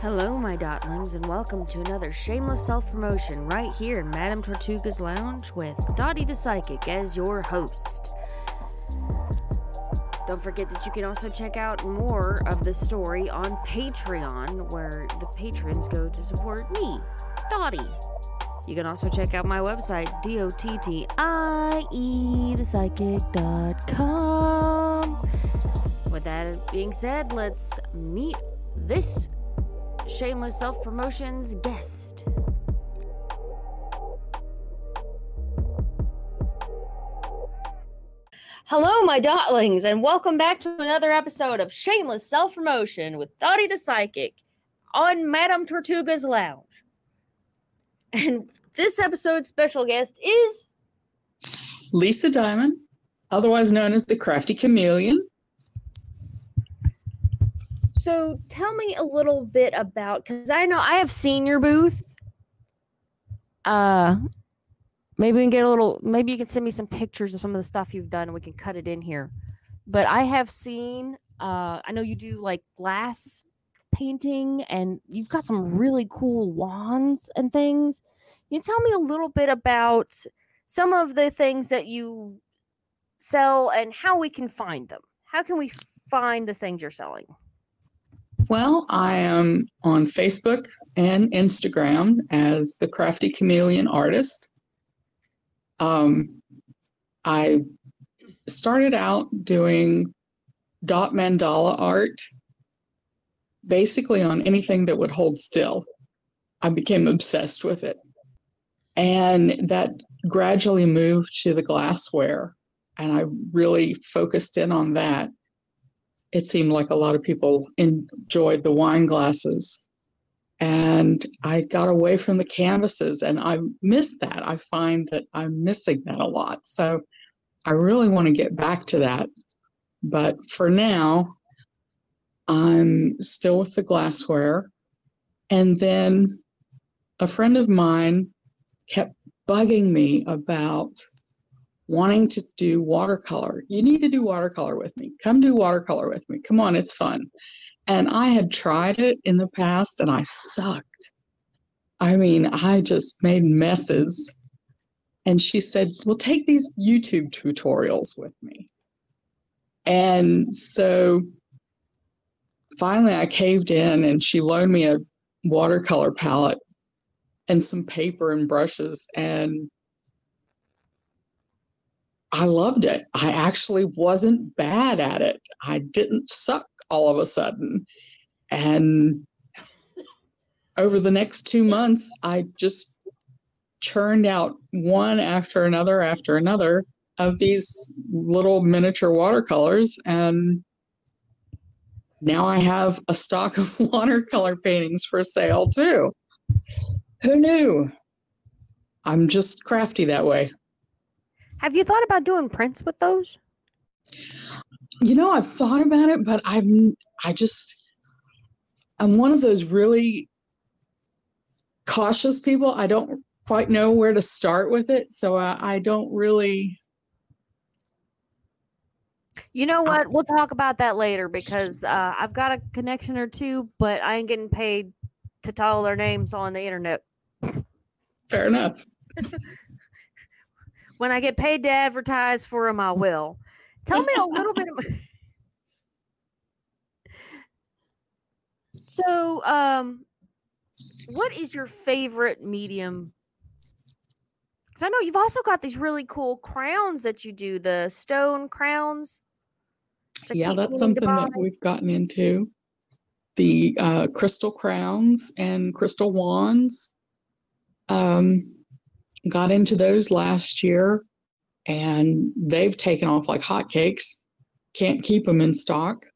Hello, my dotlings, and welcome to another shameless self promotion right here in Madame Tortuga's Lounge with Dottie the Psychic as your host. Don't forget that you can also check out more of the story on Patreon, where the patrons go to support me, Dottie. You can also check out my website, D-O-T-T-I-E, thepsychic.com. With that being said, let's meet this shameless self promotions guest. Hello, my dotlings, and welcome back to another episode of Shameless Self Promotion with Dottie the Psychic on Madame Tortuga's Lounge. And this episode's special guest is Lisa Diamond, otherwise known as the Crafty Chameleon. So tell me a little bit about because I know I have seen your booth. Uh maybe we can get a little maybe you can send me some pictures of some of the stuff you've done and we can cut it in here. But I have seen uh I know you do like glass painting and you've got some really cool wands and things. Can you tell me a little bit about some of the things that you sell and how we can find them? How can we find the things you're selling? Well, I am on Facebook and Instagram as the Crafty Chameleon Artist. Um, I started out doing dot mandala art basically on anything that would hold still. I became obsessed with it. And that gradually moved to the glassware. And I really focused in on that it seemed like a lot of people enjoyed the wine glasses. And I got away from the canvases and I missed that. I find that I'm missing that a lot. So I really want to get back to that. But for now, I'm still with the glassware. And then a friend of mine kept bugging me about wanting to do watercolor. You need to do watercolor with me. Come do watercolor with me. Come on, it's fun. And I had tried it in the past and I sucked. I mean, I just made messes. And she said, Well, take these YouTube tutorials with me. And so finally I caved in and she loaned me a watercolor palette and some paper and brushes. And I loved it. I actually wasn't bad at it. I didn't suck all of a sudden. And over the next two months, I just churned out one after another after another of these little miniature watercolors. And now I have a stock of watercolor paintings for sale too. Who knew? I'm just crafty that way. Have you thought about doing prints with those? You know, I've thought about it, but I'm I just I'm one of those really cautious people. I don't quite know where to start with it, so I, I don't really. You know what? We'll talk about that later because uh, I've got a connection or two, but I ain't getting paid to tell their names on the internet. Fair enough. when I get paid to advertise for them, I will. Tell me a little bit. About- so, um, what is your favorite medium? Because I know you've also got these really cool crowns that you do, the stone crowns. Yeah, that's something that we've gotten into. The uh, crystal crowns and crystal wands. Um, got into those last year and they've taken off like hotcakes. Can't keep them in stock.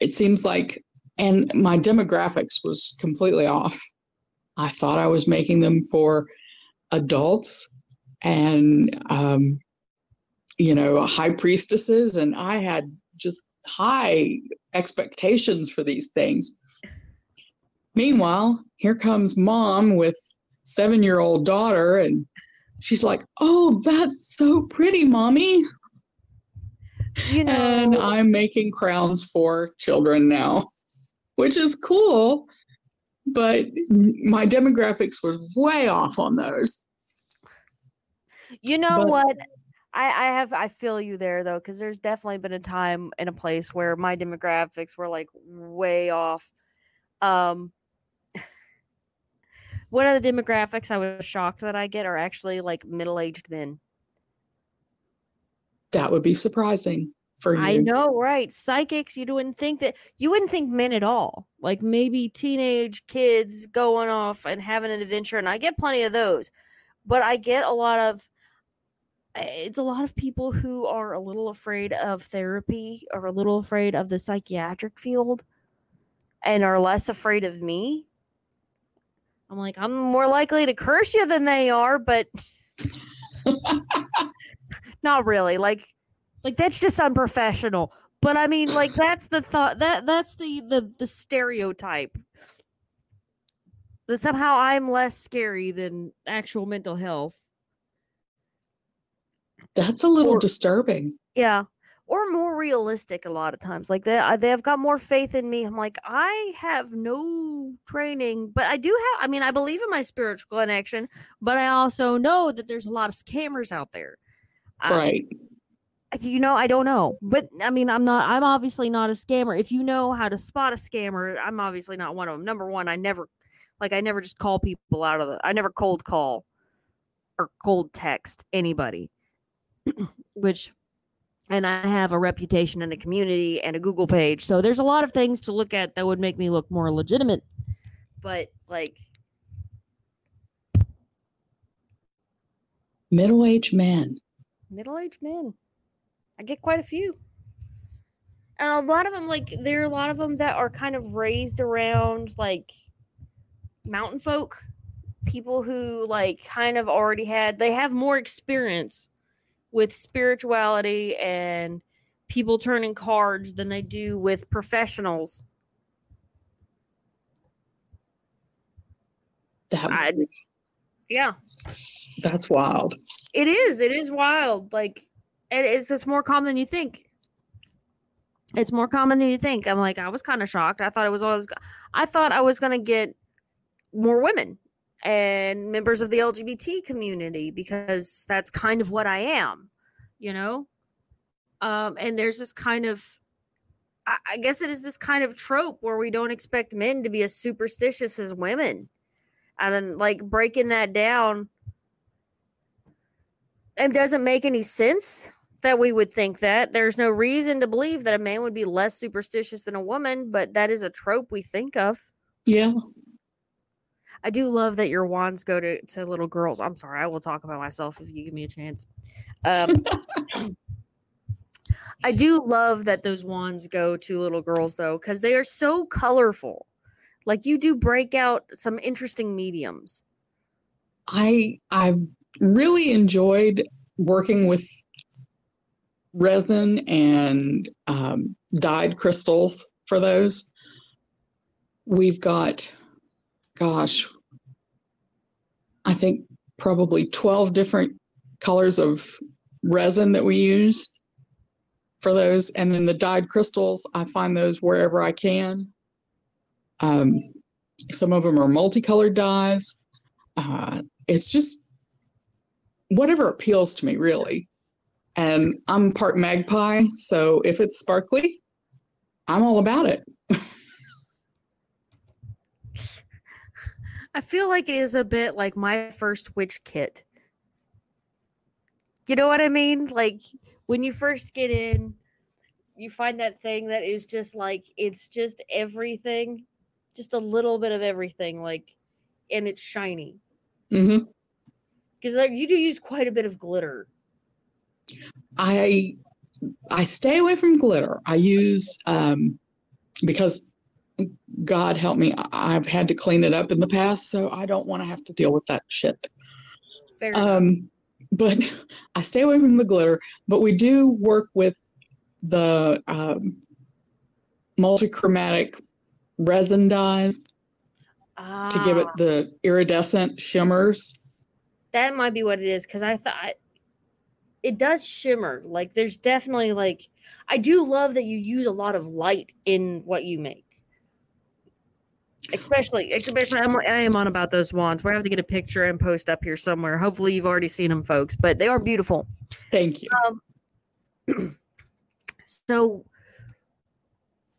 It seems like, and my demographics was completely off. I thought I was making them for adults and, um, you know, high priestesses, and I had just high expectations for these things. Meanwhile, here comes mom with seven year old daughter and she's like oh that's so pretty mommy You know, and I'm making crowns for children now, which is cool. But my demographics was way off on those. You know But- what? I, I have I feel you there though, because there's definitely been a time and a place where my demographics were like way off. Um one of the demographics I was shocked that I get are actually like middle-aged men. That would be surprising for you. I know, right? Psychics, you wouldn't think that you wouldn't think men at all. Like maybe teenage kids going off and having an adventure, and I get plenty of those. But I get a lot of eh, it's a lot of people who are a little afraid of therapy or a little afraid of the psychiatric field and are less afraid of me. I'm like, I'm more likely to curse you than they are, but not really. Like like that's just unprofessional. But I mean, like that's the thought that that's the the the stereotype. That somehow I'm less scary than actual mental health. That's a little Or- disturbing. Yeah. Or more realistic a lot of times. Like they uh, they have got more faith in me. I'm like, I have no training, but I do have I mean, I believe in my spiritual connection, but I also know that there's a lot of scammers out there. I- Right. you know i don't know but i mean i'm not i'm obviously not a scammer if you know how to spot a scammer i'm obviously not one of them number one i never like i never just call people out of the i never cold call or cold text anybody which and i have a reputation in the community and a google page. So there's a lot of things to look at that would make me look more legitimate but like Middle aged men. middle-aged men. I get quite a few. And a lot of them like there are a lot of them that are kind of raised around like mountain folk people who like kind of already had they have more experience with spirituality and people turning cards than they do with professionals That I, yeah that's wild. It is. It is wild. Like, and it's it's more common than you think. It's more common than you think. I'm like, I was kind of shocked. I thought it was always. I thought I was gonna get more women and members of the LGBT community because that's kind of what I am, you know. Um, and there's this kind of, I, I guess it is this kind of trope where we don't expect men to be as superstitious as women, and like breaking that down it doesn't make any sense that we would think that. There's no reason to believe that a man would be less superstitious than a woman, but that is a trope we think of. Yeah. I do love that your wands go to, to little girls. I'm sorry, I will talk about myself if you give me a chance. Um, I do love that those wands go to little girls though, because they are so colorful. Like you do break out some interesting mediums. I I really enjoyed working with resin and um, dyed crystals for those. We've got, gosh, I think probably 12 different colors of resin that we use for those. And then the dyed crystals, I find those wherever I can. Um, some of them are multicolored dyes. Uh, it's just whatever appeals to me, really. And I'm part magpie, so if it's sparkly, I'm all about it. I feel like it is a bit like my first witch kit. You know what I mean? Like when you first get in, you find that thing that is just like it's just everything, just a little bit of everything, like, and it's shiny hmm because like you do use quite a bit of glitter. I I stay away from glitter. I use um, because God help me, I've had to clean it up in the past, so I don't want to have to deal with that shit. Fair. Um, but I stay away from the glitter. But we do work with the um, multichromatic resin dyes to give it Ah, the iridescent shimmers. that might be what it is because I thought it does shimmer. Like there's definitely like I do love that you use a lot of light in what you make. Especially, especially, I'm, I am on about those wands. We have to get a picture and post up here somewhere. Hopefully, you've already seen them, folks. But they are beautiful. Thank you. Um, so,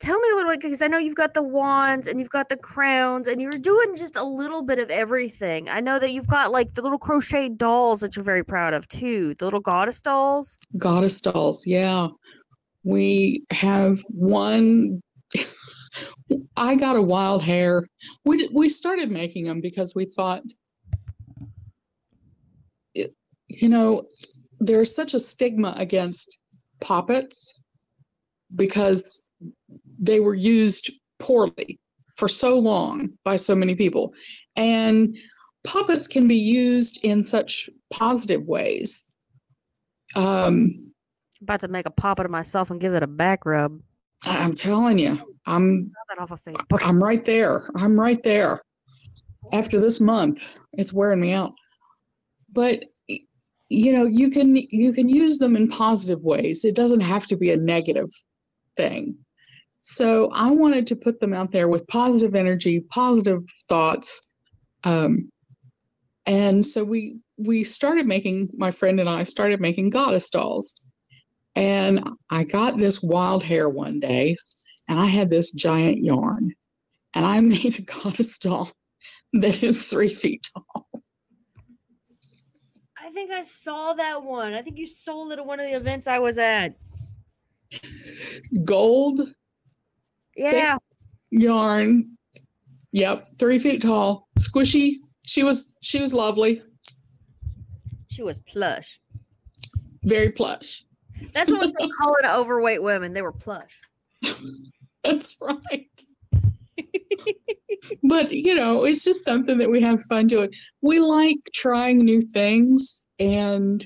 tell me a little bit because I know you've got the wands and you've got the crowns and you're doing just a little bit of everything. I know that you've got like the little crochet dolls that you're very proud of too, the little goddess dolls. Goddess dolls, yeah. We have one. I got a wild hair. We we started making them because we thought, it, you know, there's such a stigma against poppets because they were used poorly for so long by so many people. And puppets can be used in such positive ways. Um, about to make a puppet of myself and give it a back rub. I'm telling you, I'm that off of Facebook. I'm right there. I'm right there. After this month, it's wearing me out. But you know, you can you can use them in positive ways. It doesn't have to be a negative thing. So I wanted to put them out there with positive energy, positive thoughts. Um, and so we we started making my friend and I started making goddess dolls. And I got this wild hair one day, and I had this giant yarn, and I made a goddess doll that is three feet tall. I think I saw that one. I think you sold it at one of the events I was at. Gold Yeah. yarn. Yep, three feet tall, squishy. She was she was lovely, She was plush. very plush. That's what was calling overweight women. They were plush. That's right. but you know, it's just something that we have fun doing. We like trying new things, and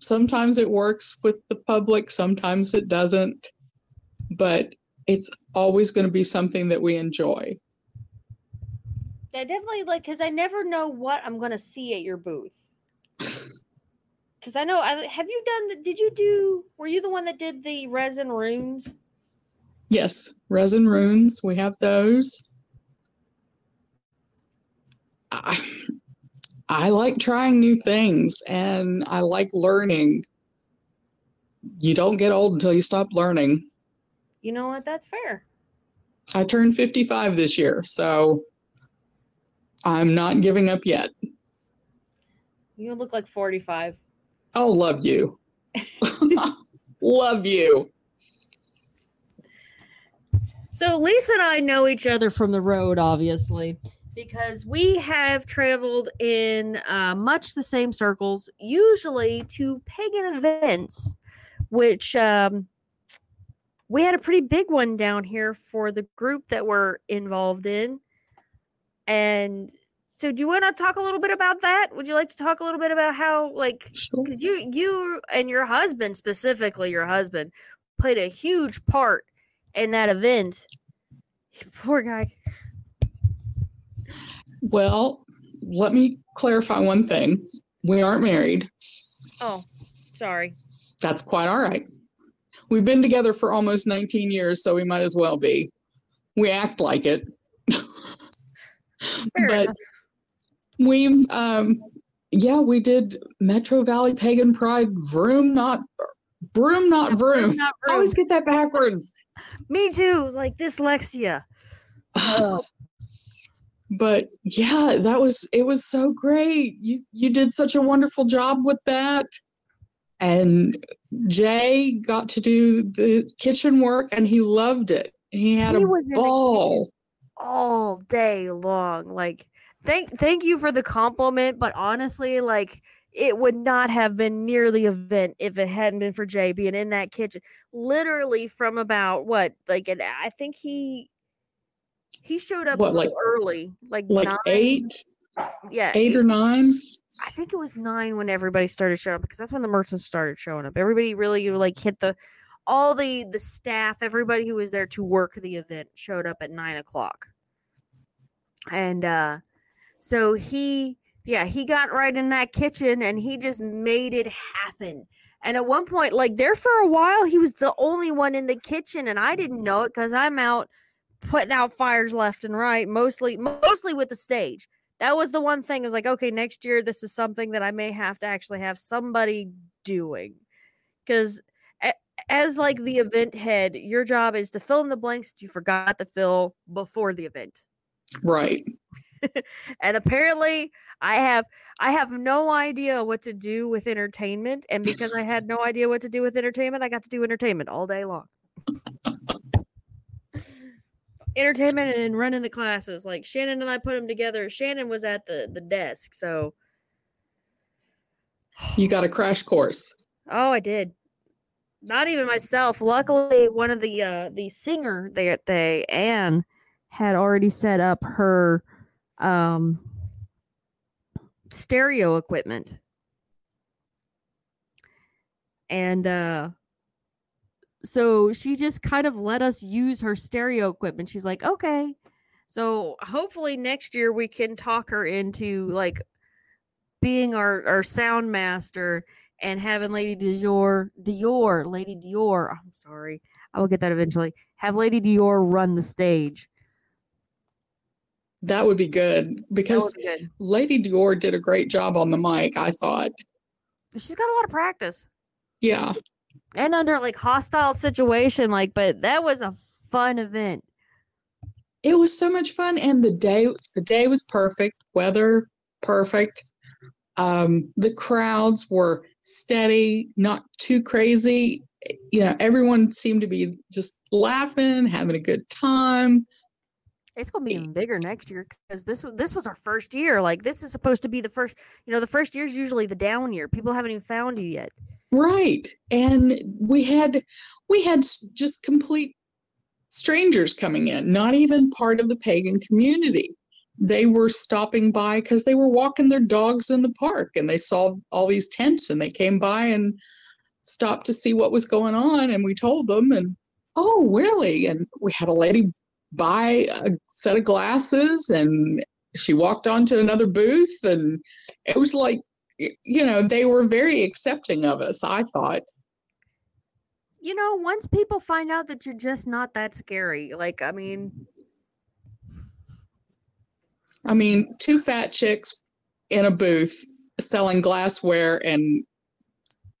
sometimes it works with the public, sometimes it doesn't. But it's always going to be something that we enjoy. I definitely like because I never know what I'm gonna see at your booth. Because I know, I, have you done? The, did you do? Were you the one that did the resin runes? Yes, resin runes, we have those. I, I like trying new things and I like learning. You don't get old until you stop learning. You know what? That's fair. I turned 55 this year, so I'm not giving up yet. You look like 45. Oh, love you. love you. So Lisa and I know each other from the road, obviously, because we have traveled in uh, much the same circles, usually to pagan events, which um, we had a pretty big one down here for the group that we're involved in. And so, do you want to talk a little bit about that? Would you like to talk a little bit about how, like, Sure. because you, you and your husband, specifically your husband, played a huge part in that event. Poor guy. Well, let me clarify one thing. We aren't married. Oh, sorry. That's quite all right. We've been together for almost 19 years, so we might as well be. We act like it. But enough. We've, um, yeah, we did Metro Valley Pagan Pride Vroom, not Broom, not Yeah, Vroom. vroom, not I always get that backwards. Me too. Like dyslexia. Oh, but yeah, that was it was so great. You you did such a wonderful job with that. And Jay got to do the kitchen work and he loved it. He had He a was in the ball. all day long. Like, thank thank you for the compliment, but honestly, like it would not have been near the event if it hadn't been for Jay being in that kitchen. Literally from about what, like an I think he he showed up What, like- early, like Like nine, eight, yeah, eight or nine. I think it was nine when everybody started showing up because that's when the merchants started showing up. Everybody really like hit the all the the staff, everybody who was there to work the event showed up at nine o'clock. And uh so he Yeah, he got right in that kitchen and he just made it happen. And at one point, like there for a while, he was the only one in the kitchen, and I didn't know it because I'm out putting out fires left and right, mostly mostly with the stage. That was the one thing. I was like, okay, next year this is something that I may have to actually have somebody doing, because as like the event head, your job is to fill in the blanks that you forgot to fill before the event. Right. and apparently I have I have no idea what to do with entertainment and because I had no idea what to do with entertainment, I got to do entertainment all day long. entertainment and running the classes. Like Shannon and I put them together. Shannon was at the the desk, so you got a crash course. Oh, I did. Not even myself. Luckily, one of the uh the singer that day, Anne, had already set up her um stereo equipment. And uh so she just kind of let us use her stereo equipment. She's like, "Okay." So hopefully next year we can talk her into like being our our sound master and having Lady Dior, Dior, Lady Dior. I'm sorry, I will get that eventually. Have Lady Dior run the stage. That would be good because be good. Lady Dior did a great job on the mic. I thought she's got a lot of practice. Yeah, and under like hostile situation, like, but that was a fun event. It was so much fun, and the day the day was perfect. Weather perfect. Um, the crowds were steady, not too crazy. You know, everyone seemed to be just laughing, having a good time. It's going to be even bigger next year because this this was our first year. Like this is supposed to be the first. You know, the first year is usually the down year. People haven't even found you yet. Right, and we had we had just complete strangers coming in, not even part of the pagan community they were stopping by because they were walking their dogs in the park and they saw all these tents and they came by and stopped to see what was going on and we told them and oh really and we had a lady buy a set of glasses and she walked on to another booth and it was like you know they were very accepting of us i thought you know once people find out that you're just not that scary like i mean I mean, two fat chicks in a booth selling glassware and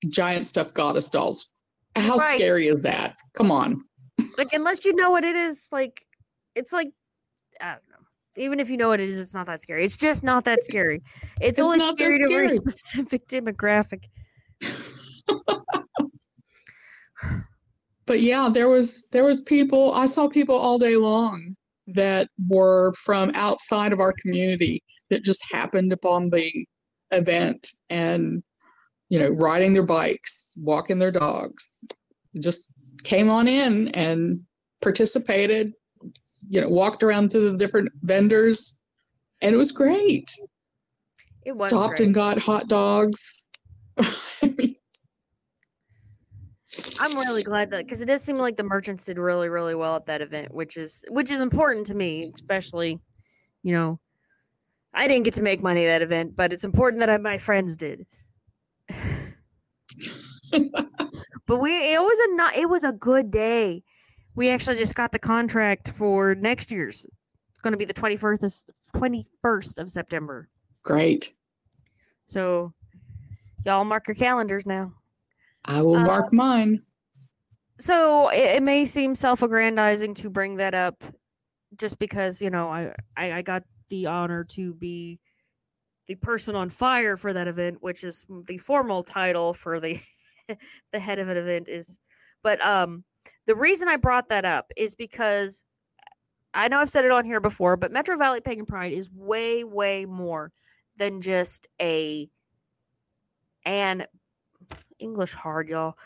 giant stuffed goddess dolls. How right. scary is that? Come on. Like, unless you know what it is, like, it's like, I don't know. Even if you know what it is, it's not that scary. It's just not that scary. It's, it's only scary to a very specific demographic. but yeah, there was there was people. I saw people all day long that were from outside of our community that just happened upon the event and you know riding their bikes walking their dogs just came on in and participated you know walked around to the different vendors and it was great it was stopped great. and got hot dogs I'm really glad that because it does seem like the merchants did really, really well at that event, which is which is important to me, especially, you know, I didn't get to make money at that event, but it's important that I, my friends did. but we it was a not it was a good day. We actually just got the contract for next year's. It's going to be the 21st 21st of September. Great. So y'all mark your calendars now. I will mark um, mine. So it, it, may seem self-aggrandizing to bring that up, just because you know I, I I got the honor to be the person on fire for that event, which is the formal title for the the head of an event is. But um, the reason I brought that up is because I know I've said it on here before, but Metro Valley Pagan Pride is way way more than just a and English hard, y'all.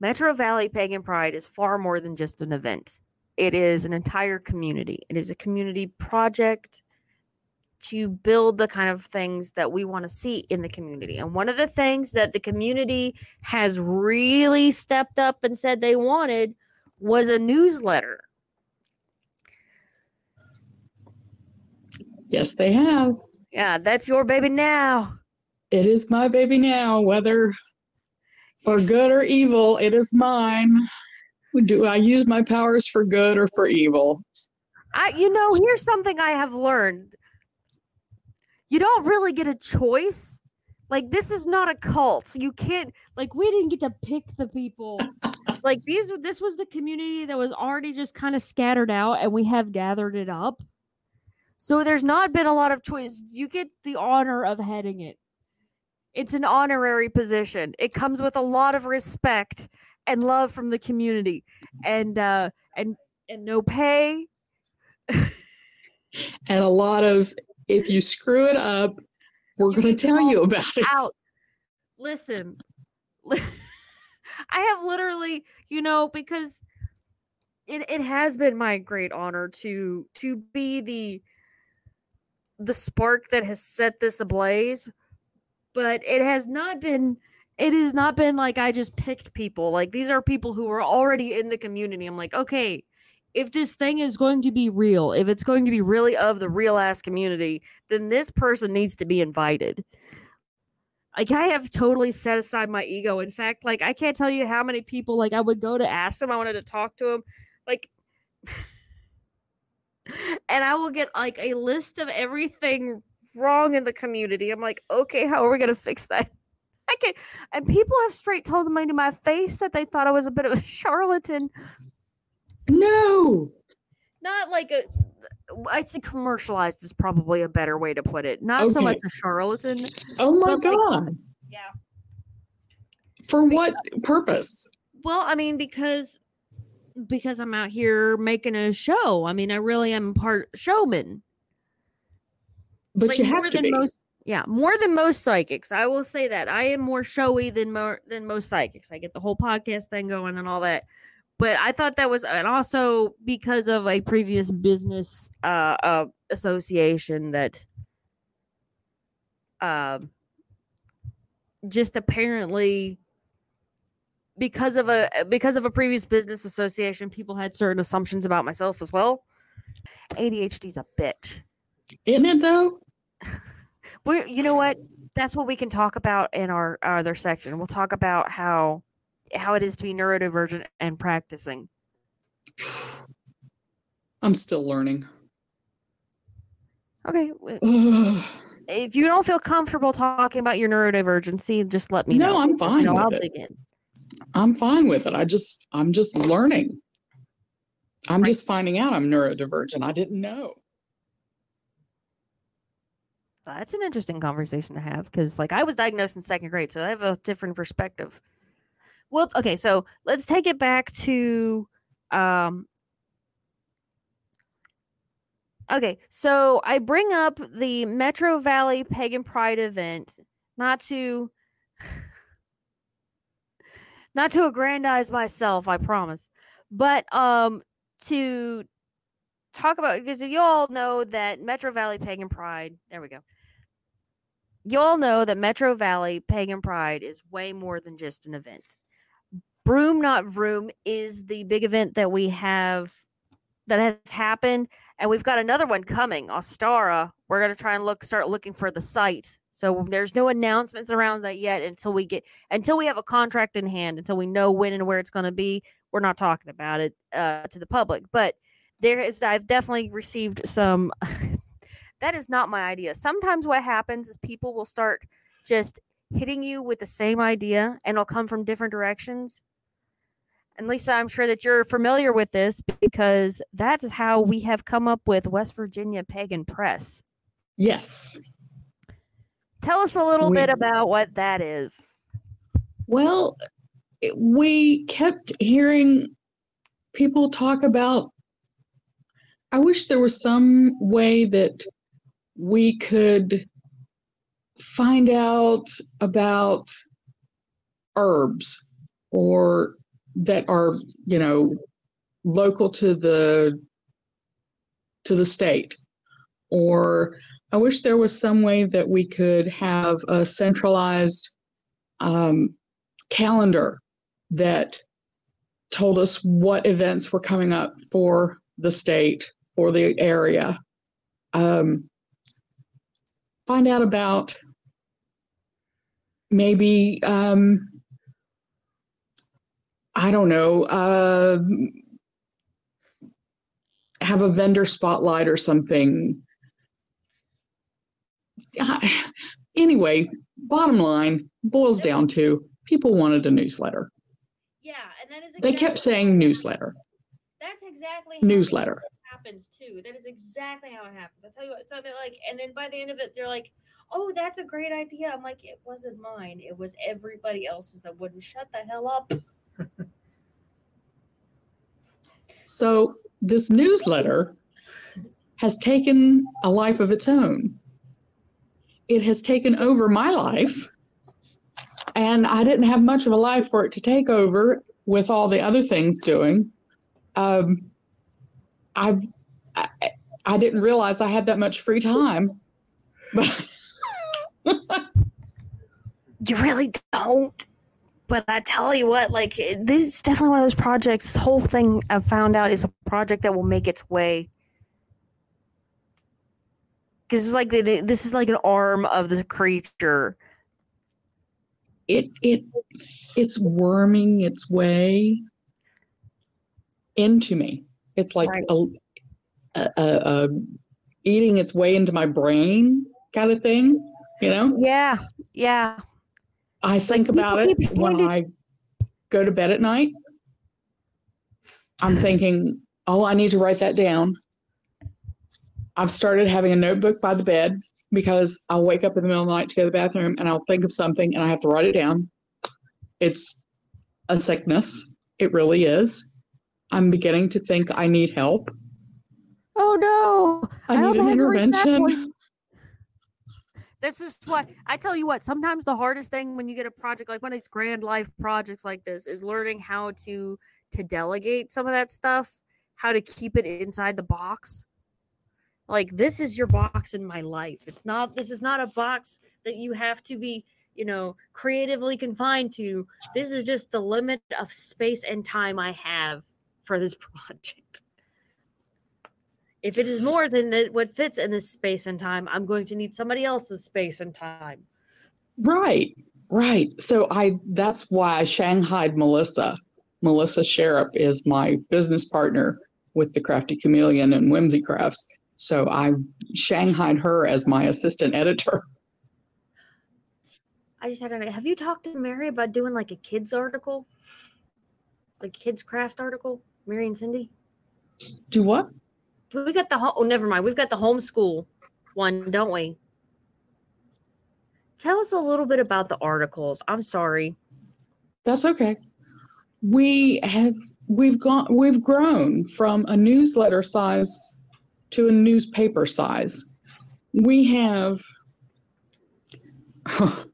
Metro Valley Pagan Pride is far more than just an event. It is an entire community. It is a community project to build the kind of things that we want to see in the community. Mm-hmm. And one of the things that the community has really stepped up and said they wanted was a newsletter. Yes, they have. Yeah, that's your baby now. It is my baby now, whether for good or evil, it is mine. Do I use my powers for good or for evil? I you know, here's something I have learned. You don't really get a choice. Like this is not a cult. You can't like we didn't get to pick the people. like these this was the community that was already just kind of scattered out and we have gathered it up. So there's not been a lot of choice. You get the honor of heading it. It's an honorary position. It comes with a lot of respect and love from the community. And uh and and no pay. and a lot of if you screw it up, we're going to tell you about it. out. Listen, I have literally, you know, because it, it has been my great honor to to be the the spark that has set this ablaze, but it has not been it has not been like I just picked people. Like these are people who are already in the community. I'm like, okay, if this thing is going to be real, if it's going to be really of the real ass community, then this person needs to be invited. Like I have totally set aside my ego. In fact, like I can't tell you how many people like I would go to ask them. I wanted to talk to them, like, and I will get like a list of everything wrong in the community. I'm like, okay, how are we gonna fix that? I can and people have straight told me to my face that they thought I was a bit of a charlatan No. not like a I'd say commercialized is probably a better way to put it. Not so much a charlatan. Oh my But, like- God. Yeah. For what purpose? Well, I mean, because because I'm out here making a show. I mean, I really am part showman. But Like, you have more to than be. most yeah, more than most psychics. I will say that. I am more showy than more than most psychics. I get the whole podcast thing going and all that. But I thought that was and also because of a previous business uh, uh association that um just apparently because of a because of a previous business association people had certain assumptions about myself as well. Adhd's a bitch. Isn't it though? we you know what? That's what we can talk about in our, our other section. We'll talk about how how it is to be neurodivergent and practicing I'm still learning. okay if you don't feel comfortable talking about your neurodivergency just let me No, know No, I'm fine i'll it. dig in I'm fine with it. I just I'm just learning. I'm Right. just finding out I'm neurodivergent. I didn't know. That's an interesting conversation to have because, like, I was diagnosed in second grade, so I have a different perspective. Well, okay, so let's take it back to, um, okay, so I bring up the Metro Valley Pagan Pride event, not to, not to aggrandize myself, I promise, but um, to talk about because you all know that Metro Valley Pagan Pride. There we go. You all know that Metro Valley Pagan Pride is way more than just an event. Broom Not Vroom is the big event that we have that has happened, and we've got another one coming, Ostara. We're gonna try and look, start looking for the site. So there's no announcements around that yet until we get until we have a contract in hand, until we know when and where it's gonna be. We're not talking about it uh, to the public, but there is I've definitely received some that is not my idea. Sometimes what happens is people will start just hitting you with the same idea and it'll come from different directions. And Lisa, I'm sure that you're familiar with this because that's how we have come up with West Virginia Pagan Press. Yes. Tell us a little We- bit about what that is. Well, we kept hearing people talk about. I wish there was some way that we could find out about herbs or that are, you know, local to the to the state or I wish there was some way that we could have a centralized um, calendar that told us what events were coming up for the state or the area. Um, find out about maybe um, I don't know, uh, have a vendor spotlight or something. Anyway, bottom line boils down to people wanted a newsletter. Yeah, and that is They kept saying newsletter, that's exactly how newsletter. it happens too. That is exactly how it happens. I tell you what, so they're like, and then by the end of it, they're like, "Oh, that's a great idea." I'm like, "It wasn't mine. It was everybody else's that wouldn't shut the hell up." So this newsletter has taken a life of its own. It has taken over my life. And I didn't have much of a life for it to take over with all the other things doing. Um, I've, I, I didn't realize I had that much free time. But You really don't. But I tell you what, like this is definitely one of those projects. This whole thing I've found out is a project that will make its way. Because it's like this is like an arm of the creature. it it it's worming its way into me. It's like Right. a, a, a, a eating its way into my brain kind of thing. You know, Yeah, yeah. I think about it when I go to bed at night. I'm thinking, oh, I need to write that down. I've started having a notebook by the bed because I'll wake up in the middle of the night to go to the bathroom and I'll think of something and I have to write it down. It's a sickness. It really is. I'm beginning to think I need help. Oh no! I, I need an have to reach that intervention. This is what I tell you what, sometimes the hardest thing when you get a project like one of these grand life projects like this is learning how to to delegate some of that stuff, how to keep it inside the box. Like this is your box in my life. It's not this is not a box that you have to be, you know, creatively confined to. This is just the limit of space and time I have for this project. If it is more than the, what fits in this space and time, I'm going to need somebody else's space and time. Right, right. So I that's why I shanghaied Melissa. Melissa Sharp is my business partner with the Crafty Chameleon and Whimsy Crafts. So I shanghaied her as my assistant editor. I just had an. Have you talked to Mary about doing like a kids article, like kids craft article? Mary and Cindy. Do what? We got the home. Oh, never mind. We've got the homeschool one, don't we? Tell us a little bit about the articles. I'm sorry. That's okay. We have we've gone we've grown from a newsletter size to a newspaper size. We have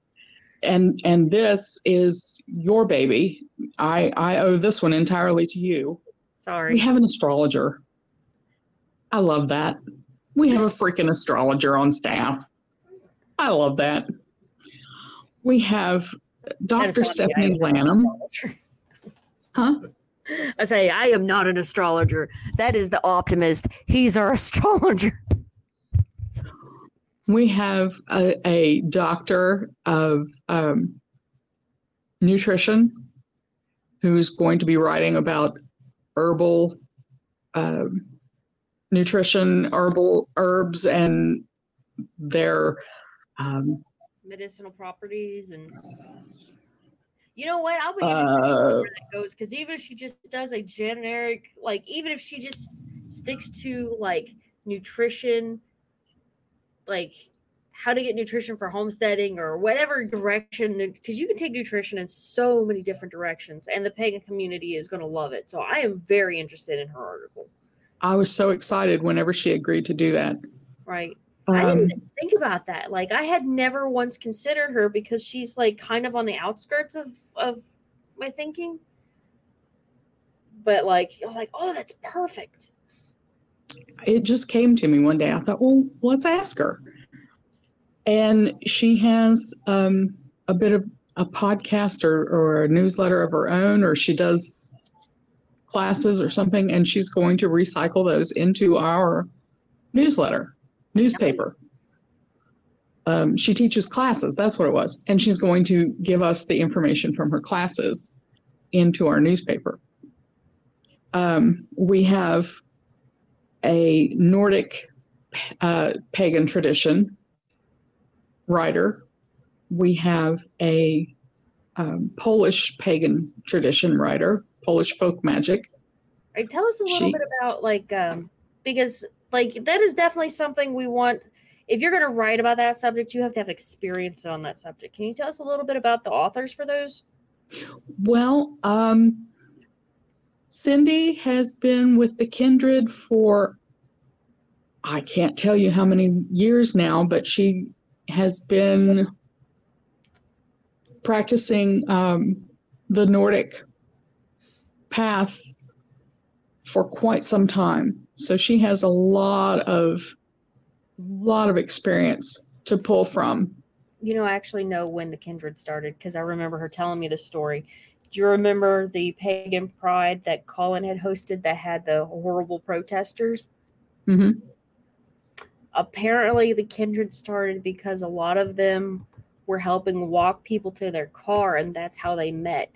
and and this is your baby. I I owe this one entirely to you. Sorry. We have an astrologer. I love that. We have a freaking astrologer on staff. I love that. We have Dr. not me. I Stephanie am Lanham. Huh? I say I am not an astrologer. That is the optimist. He's our astrologer. We have a, a doctor of um, nutrition who's going to be writing about herbal um, nutrition, herbal herbs, and their um, medicinal properties and you know what? I'll be Uh, where that goes because even if she just does a generic like even if she just sticks to like nutrition like how to get nutrition for homesteading or whatever direction because you can take nutrition in so many different directions and the pagan community is going to love it. So i am very interested in her article I was so excited whenever she agreed to do that. right I didn't Um, think about that. Like I had never once considered her because she's like kind of on the outskirts of of my thinking. But like I was like, oh, that's perfect. it just came to me one day. I thought, well, let's ask her. And she has um, a bit of a podcast or, or a newsletter of her own, or she does classes or something, and she's going to recycle those into our newsletter, newspaper. um, she teaches classes. That's what it was. And she's going to give us the information from her classes into our newspaper. Um, we have a Nordic uh, pagan tradition writer. We have a um, Polish pagan tradition writer, Polish folk magic. Right, tell us a little She- bit about like um because like that is definitely something we want if you're going to write about that subject you have to have experience on that subject can you tell us a little bit about the authors for those Well, um, Cindy has been with the Kindred for I can't tell you how many years now, but she has been practicing um, the Nordic path for quite some time. So she has a lot of lot of experience to pull from. you know i actually know when the kindred started because i remember her telling me the story do you remember the pagan pride that colin had hosted that had the horrible protesters hmm apparently the kindred started because a lot of them were helping walk people to their car and that's how they met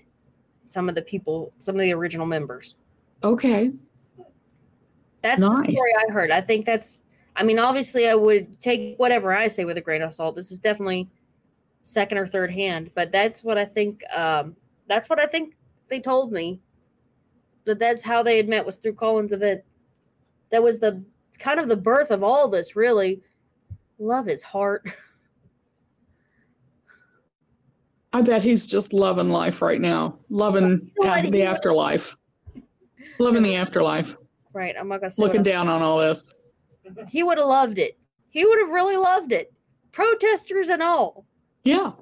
some of the people some of the original members. Okay. that's the story i heard. I think that's i mean obviously i would take whatever i say with a grain of salt. This is definitely second or third hand but that's what i think um that's what i think they told me that that's how they had met was through colin's event. That was the kind of the birth of all this really. Love his heart I bet he's just loving life right now, loving the afterlife, loving the afterlife, right i'm not gonna say looking down on all this. He would have loved it. He would have really loved it. Protesters and all. Yeah.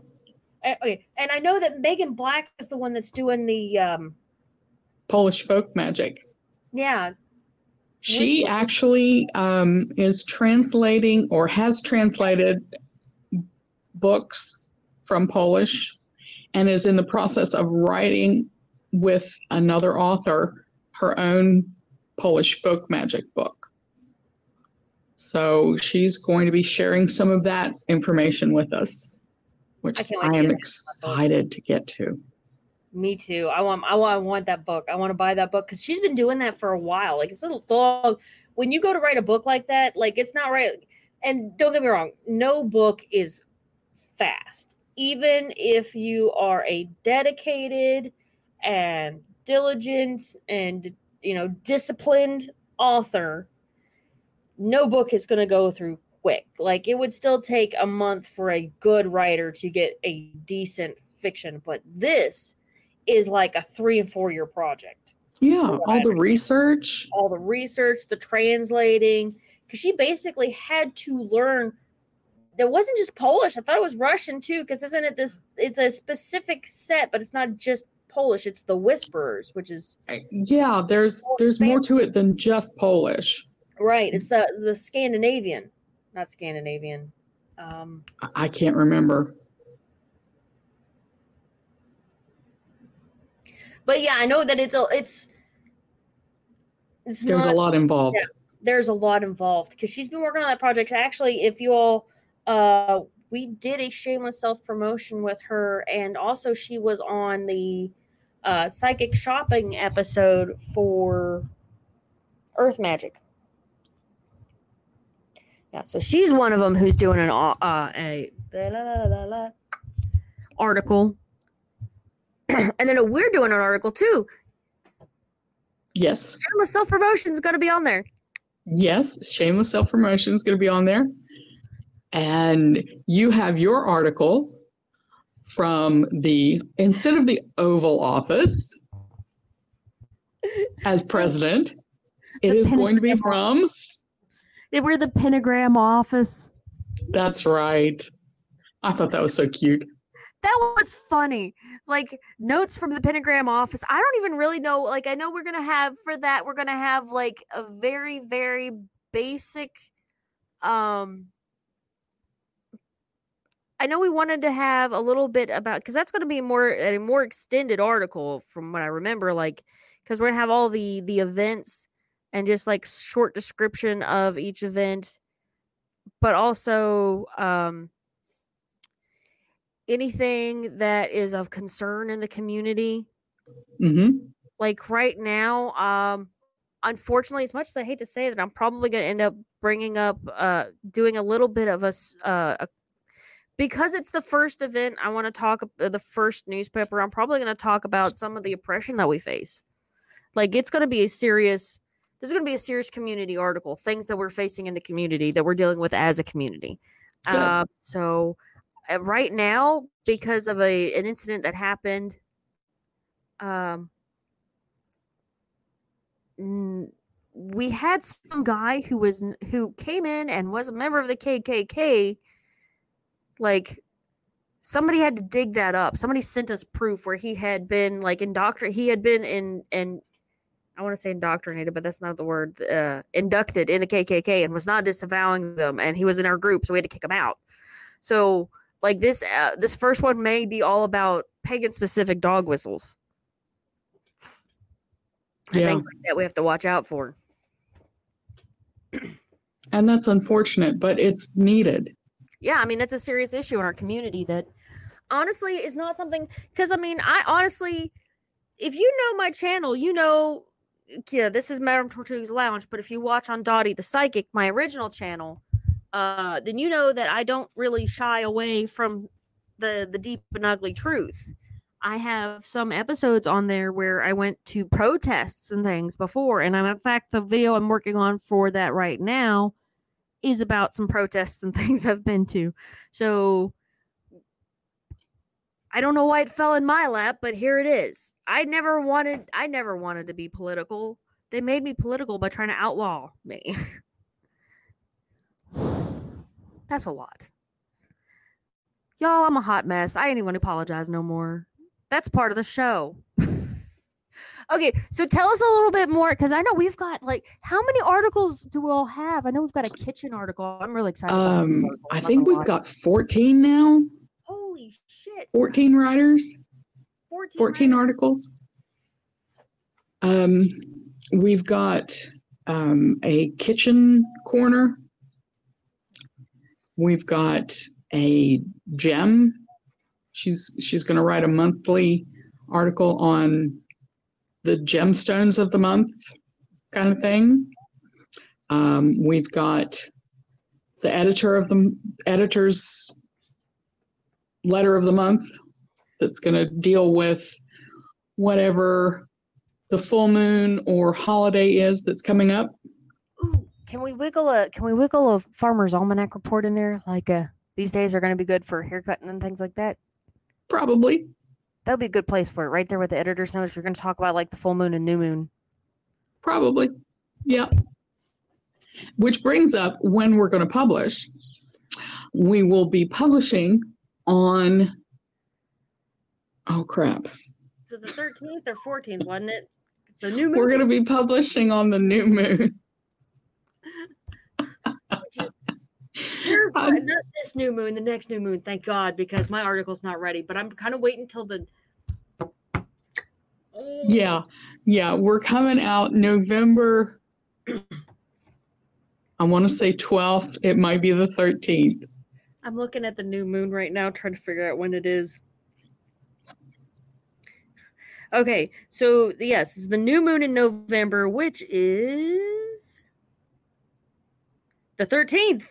Uh, okay and i know that megan black is the one that's doing the um Polish folk magic. yeah. She Which- actually um, is translating or has translated books from Polish and is in the process of writing with another author her own Polish folk magic book. So she's going to be sharing some of that information with us, which I I am get that book. excited to get to. Me too. I want. I want. I want that book. I want to buy that book because she's been doing that for a while. Like it's a long. When you go to write a book like that, like it's not right. And don't get me wrong, no book is fast. Even if you are a dedicated and diligent and you know disciplined author, no book is going to go through quick. Like it would still take a month for a good writer to get a decent fiction, but this is like a three and four year project. Yeah, all the research. All the research, the translating, because she basically had to learn. There wasn't just Polish. I thought it was Russian too, because isn't it this? It's a specific set, but it's not just Polish. It's the Whisperers, which is Yeah, there's there's more to it than just Polish. right. It's the the Scandinavian, not Scandinavian. Um, I- I can't remember. but yeah, I know that it's a it's. It's There's not, a lot involved. Yeah. there's a lot involved because she's been working on that project. Actually, if you all, uh, we did a shameless self promotion with her, and also she was on the uh, psychic shopping episode for Earth Magic. Yeah, so she's one of them who's doing an uh, a la, la, la, la, la, article, and then we're doing an article too. Yes. Shameless self promotion is going to be on there. Yes, shameless self promotion is going to be on there. And you have your article from the, instead of the Oval Office as president, it is going to be from, were the pentagram office. that's right. I thought that was so cute. That was funny. Like notes from the pentagram office. I don't even really know. Like I know we're gonna have for that. We're gonna have like a very very basic. Um. I know we wanted to have a little bit about because that's going to be more a more extended article from what I remember. Like because we're gonna have all the the events and just like short description of each event, but also um anything that is of concern in the community. hmm Like right now, um, unfortunately, as much as I hate to say that, I'm probably going to end up bringing up, uh, doing a little bit of a, uh, a because it's the first event. I want to talk uh, the first newspaper. I'm probably going to talk about some of the oppression that we face. Like it's going to be a serious. This is going to be a serious community article. Things that we're facing in the community that we're dealing with as a community. Uh, so uh, right now, because of a an incident that happened, um, n- we had some guy who was who came in and was a member of the KKK. Like somebody had to dig that up. Somebody sent us proof where he had been like indoctr. He had been in and I want to say indoctrinated, but that's not the word. Uh, inducted in the KKK and was not disavowing them, and he was in our group, so we had to kick him out. So like this uh, this first one may be all about pagan specific dog whistles and things like that we have to watch out for. And that's unfortunate, but it's needed. Yeah, I mean that's a serious issue in our community that honestly is not something because I mean I honestly, if you know my channel, you know, yeah, this is Madame Tortuga's Lounge. But if you watch on Dottie the Psychic, my original channel, uh, then you know that I don't really shy away from the the deep and ugly truth. I have some episodes on there where I went to protests and things before, and I'm in fact the video I'm working on for that right now is about some protests and things I've been to. So I don't know why it fell in my lap, but here it is. I never wanted I never wanted to be political. They made me political by trying to outlaw me. That's a lot. Y'all, I'm a hot mess. I ain't even gonna apologize no more. That's part of the show. okay, so tell us a little bit more because I know we've got like how many articles do we all have? I know we've got a kitchen article. I'm really excited. about Um, I think we've got 14 now, holy shit 14 writers, 14, 14 writers. articles. Um, we've got um, a kitchen corner. We've got a gem. She's she's going to write a monthly article on the gemstones of the month, kind of thing. Um, we've got the editor of the editor's letter of the month that's going to deal with whatever the full moon or holiday is that's coming up. Ooh, can we wiggle a can we wiggle a farmer's almanac report in there? Like uh these days are gonna be good for haircutting and things like that. Probably. That'll be a good place for it, right there with the editor's notes. You're gonna talk about like the full moon and new moon. Probably. Yeah. Which brings up when we're going to publish. We will be publishing on, oh crap. It was the thirteenth or fourteenth, wasn't it? It's the new moon. We're going to be publishing on the new moon. Terrifying. Um, not this new moon, the next new moon. Thank God, because my article's not ready. But I'm kind of waiting till the. Oh, Yeah. Yeah. We're coming out November, I want to say 12th. It might be the 13th. I'm looking at the new moon right now, trying to figure out when it is. Okay, so yes, it's the new moon in November, which is the 13th.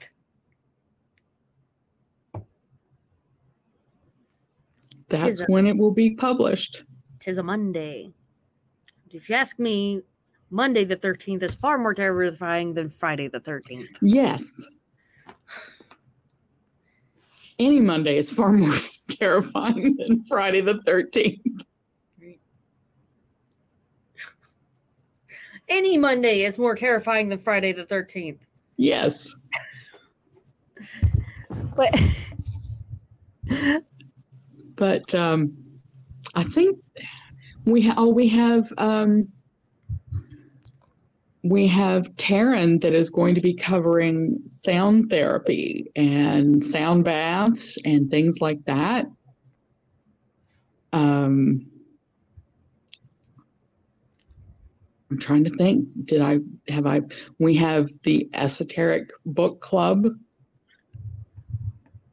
That's when it will be published. Tis a Monday. If you ask me, Monday the 13th is far more terrifying than Friday the 13th. Yes. Any Monday is far more terrifying than Friday the 13th. Any Monday is more terrifying than Friday the 13th. Yes. But But um, I think we ha- oh we have um, we have Taryn that is going to be covering sound therapy and sound baths and things like that. Um, I'm trying to think. Did I have I? We have the esoteric book club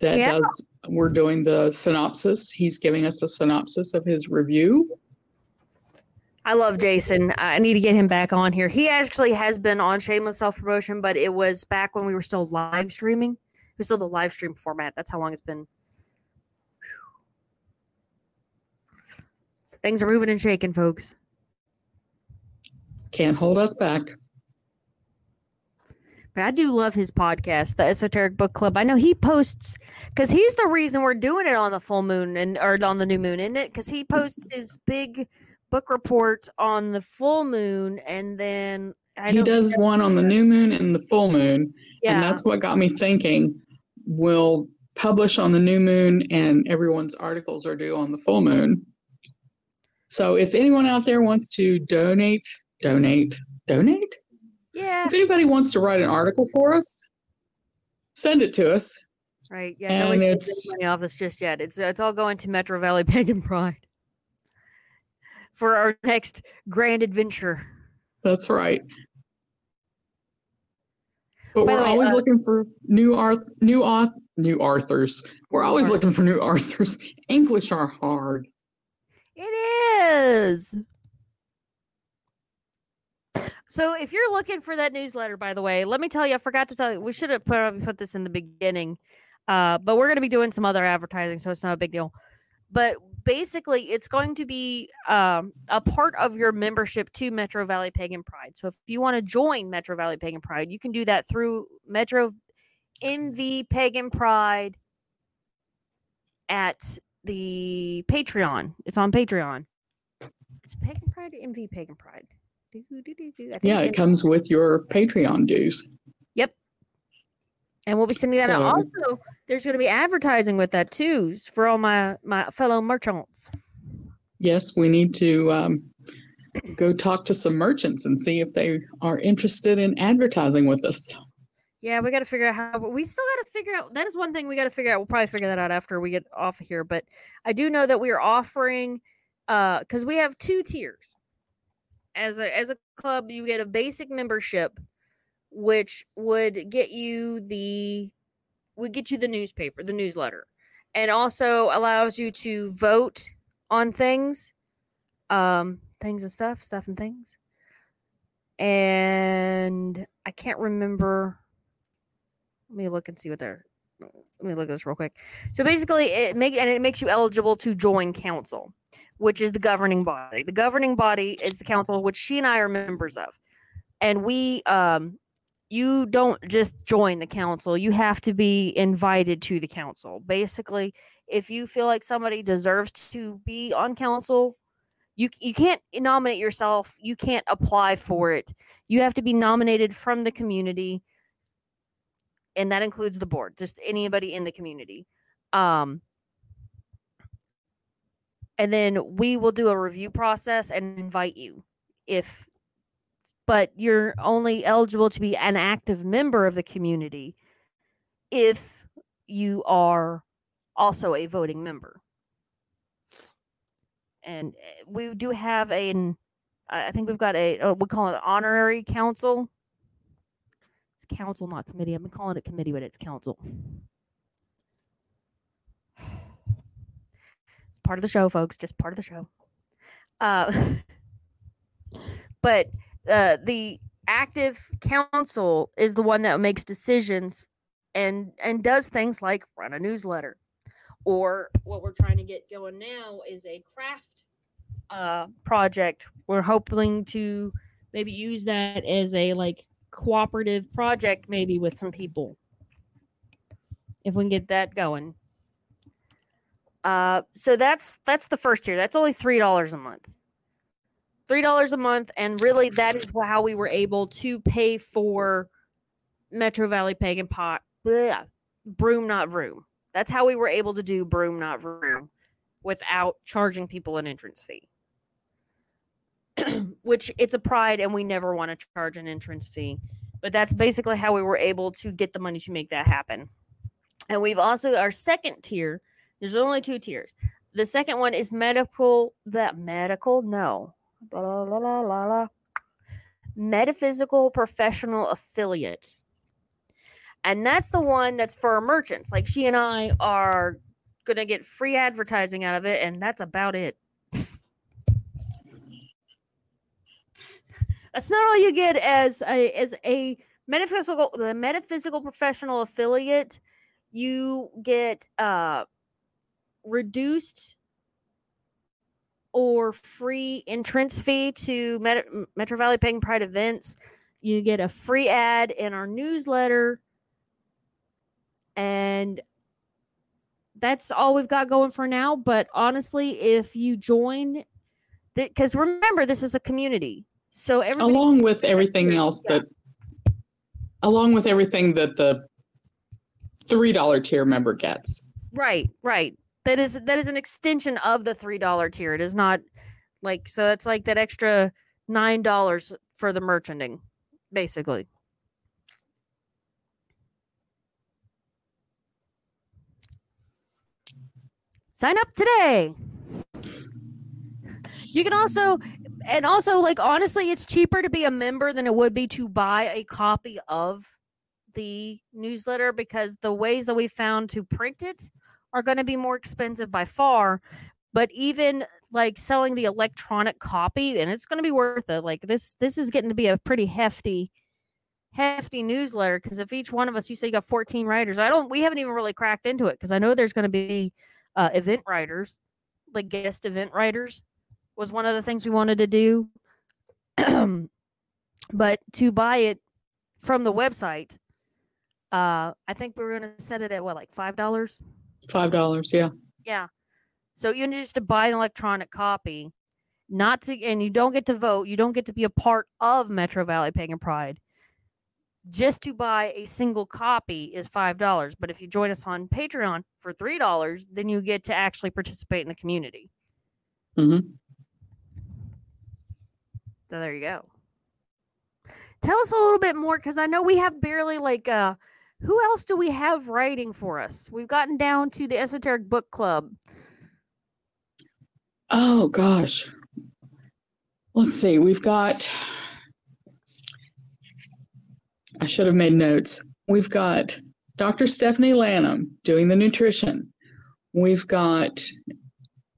that Yeah. does we're mm-hmm. doing the synopsis. He's giving us a synopsis of his review. I love Jason. I need to get him back on here. He actually has been on Shameless Self Promotion, but it was back when we were still live streaming. It was still the live stream format. That's how long it's been. Things are moving and shaking, folks. Can't hold us back. But I do love his podcast, the Esoteric Book Club. I know he posts because he's the reason we're doing it on the full moon and or on the new moon, isn't it? Because he posts his big book report on the full moon, and then I he does one on the new moon and the full moon. Yeah, And that's what got me thinking we'll publish on the new moon and everyone's articles are due on the full moon. So if anyone out there wants to donate, donate, donate, yeah, if anybody wants to write an article for us, send it to us. right. Yeah, and no, it's- money off this just yet. It's it's all going to Metro Valley Pagan Pride for our next grand adventure. That's right. But By we're way, always uh, looking for new art, new auth, new authors. We're always looking for new authors. English are hard. It is. So if you're looking for that newsletter, by the way, let me tell you, I forgot to tell you, we should have put, put this in the beginning, uh, but we're going to be doing some other advertising, so it's not a big deal. But basically, it's going to be um, a part of your membership to Metro Valley Pagan Pride. So if you want to join Metro Valley Pagan Pride, you can do that through Metro MV Pagan Pride at the Patreon. It's on Patreon. It's Pagan Pride MV Pagan Pride? Yeah, it comes with your Patreon dues. Yep. And we'll be sending that out. Also, there's going to be advertising with that too for all my my fellow merchants. Yes, we need to um, go talk to some merchants and see if they are interested in advertising with us. Yeah, we got to figure out how. We still got to figure out. That is one thing we got to figure out. We'll probably figure that out after we get off of here. But I do know that we are offering, uh, because we have two tiers. As a as a club, you get a basic membership, which would get you the, would get you the newspaper, the newsletter, and also allows you to vote on things, um, things and stuff, stuff and things. And I can't remember let me look and see what they're let me look at this real quick. So basically it make and it makes you eligible to join council which is the governing body. The governing body is the council which she and i are members of. And we um you don't just join the council. You have to be invited to the council. Basically if you feel like somebody deserves to be on council you you can't nominate yourself. You can't apply for it. You have to be nominated from the community and that includes the board just anybody in the community. Um and then we will do a review process and invite you if but you're only eligible to be an active member of the community if you are also a voting member. And eh, we do have i I think we've got a uh, we call it honorary council it's council, not committee. I've been calling it committee, but it's council. It's part of the show, folks. Just part of the show. Uh, but uh, the active council is the one that makes decisions and and does things like run a newsletter, or what we're trying to get going now is a craft uh, project. We're hoping to maybe use that as a like cooperative project maybe with some people. If we can get that going. Uh so that's that's the first tier. That's only three dollars a month. Three dollars a month and really that is how we were able to pay for metro valley pagan pot. Bleh, broom not vroom that's how we were able to do broom not vroom without charging people an entrance fee which it's a pride and we never want to charge an entrance fee but that's basically how we were able to get the money to make that happen and we've also our second tier there's only two tiers the second one is medical that medical no blah, blah, blah, blah, blah. metaphysical professional affiliate and that's the one that's for merchants like she and i are gonna get free advertising out of it, and that's about it. That's not all you get as a as a metaphysical the metaphysical professional affiliate. You get uh reduced or free entrance fee to Met- Metro Valley Pagan Pride events. You get a free ad in our newsletter. And that's all we've got going for now. But honestly, if you join, because remember, this is a community. So along with everything else Yeah. that, along with everything that the three dollar tier member gets. right, right. That is that is an extension of the three dollar tier. It is not like so. It's like that extra nine dollars for the merchanding, basically. Sign up today. You can also, and also, like, honestly, it's cheaper to be a member than it would be to buy a copy of the newsletter because the ways that we found to print it are going to be more expensive by far. But even like selling the electronic copy, and it's going to be worth it. Like this, this is getting to be a pretty hefty, hefty newsletter. Because if each one of us, you say you got 14 writers, I don't, we haven't even really cracked into it because I know there's going to be uh, event writers, like guest event writers, was one of the things we wanted to do. but to buy it from the website, uh, I think we were going to set it at what, like five dollars? Five dollars, yeah. Yeah. So you need just to buy an electronic copy, not to, and you don't get to vote. You don't get to be a part of Metro Valley Pagan Pride. Just to buy a single copy is five dollars. But if you join us on Patreon for three dollars, then you get to actually participate in the community. hmm So there you go. Tell us a little bit more because I know we have barely like uh who else do we have writing for us? We've gotten down to the Esoteric Book Club. Oh gosh. Let's see. We've got. I should have made notes. We've got Dr. Stephanie Lanham doing the nutrition. We've got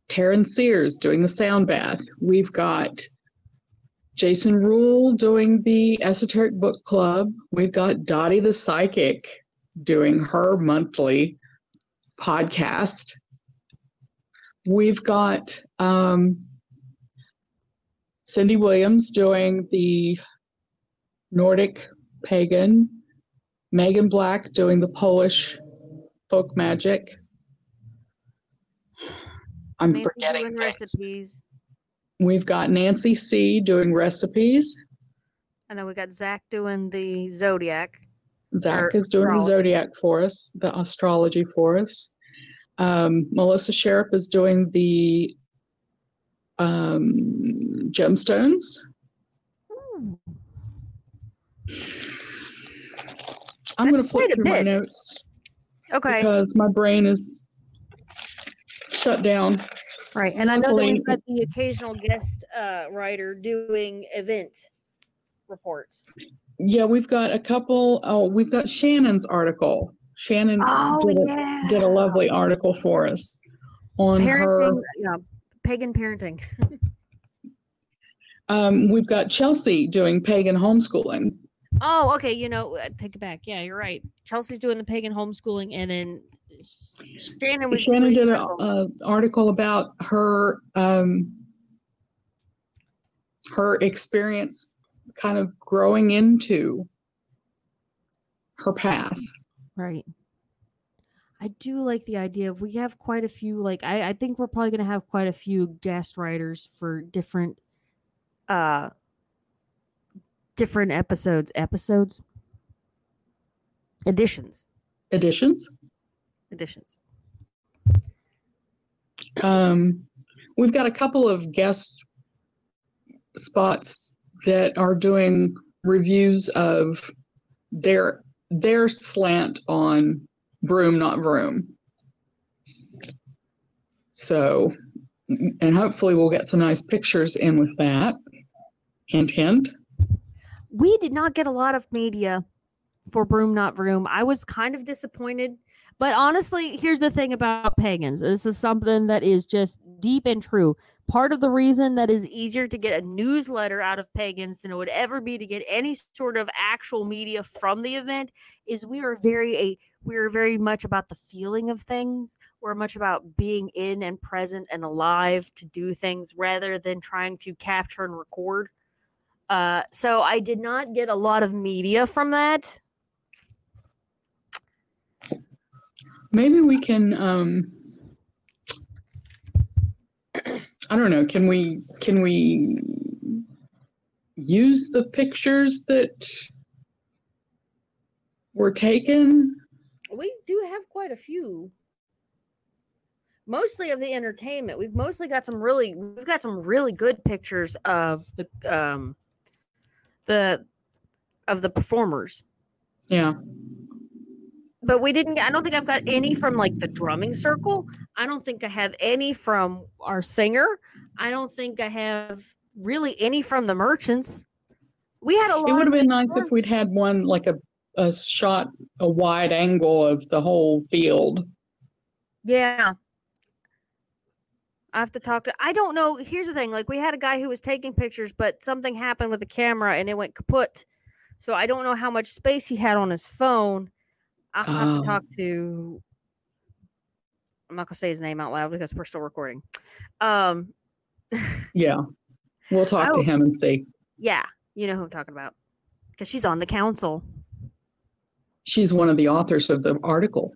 Taryn Sears doing the sound bath. We've got Jason Rule doing the Esoteric Book Club. We've got Dottie the Psychic doing her monthly podcast. We've got um, Cindy Williams doing the Nordic pagan, Megan Black doing the Polish folk magic. I'm forgetting recipes. We've got Nancy C doing recipes. I know we got Zach doing the zodiac. Zach is doing the zodiac for us, the astrology for us. Um, Melissa Sheriff is doing the um, gemstones. I'm going to flip through my notes Okay, because my brain is shut down. Right. And I know that we've got the occasional guest uh, writer doing event reports. Yeah, we've got a couple. Oh, we've got Shannon's article. Shannon Oh did, a, yeah, did a lovely article for us on her. parenting. Yeah, pagan parenting. Um, we've got Chelsea doing pagan homeschooling. Oh, okay. You know, uh, take it back. Yeah, you're right. Chelsea's doing the pagan homeschooling, and then Sh- Shannon was Shannon did an article about her um, her experience, kind of growing into her path. Right. I do like the idea of we have quite a few like I, I think we're probably gonna have quite a few guest writers for different uh different episodes episodes editions Editions. Editions Um, we've got a couple of guest spots that are doing reviews of their their slant on broom not vroom. So, and hopefully we'll get some nice pictures in with that. Hint, hint. we did not get a lot of media for Broom Not Vroom. I was kind of disappointed. But honestly, here's the thing about pagans. This is something that is just deep and true. Part of the reason that is easier to get a newsletter out of pagans than it would ever be to get any sort of actual media from the event is we are very a we are very much about the feeling of things. We're much about being in and present and alive to do things rather than trying to capture and record. Uh, so I did not get a lot of media from that. Maybe we can, um, I don't know, can we, can we use the pictures that were taken? We do have quite a few. Mostly of the entertainment. We've mostly got some really we've got some really good pictures of the um the of the performers. Yeah. But we didn't I don't think I've got any from like the drumming circle. I don't think I have any from our singer. I don't think I have really any from the merchants. We had a lot It would have been nice if we'd had one, like a, a shot, a wide angle of the whole field. Yeah. I have to talk to I don't know. Here's the thing. Like we had a guy who was taking pictures, but something happened with the camera and it went kaput. So I don't know how much space he had on his phone. I'll have Oh. to talk to I'm not gonna say his name out loud because we're still recording. Um Yeah. We'll talk to Oh. him and see. yeah, you know who I'm talking about. Because she's on the council. She's one of the authors of the article.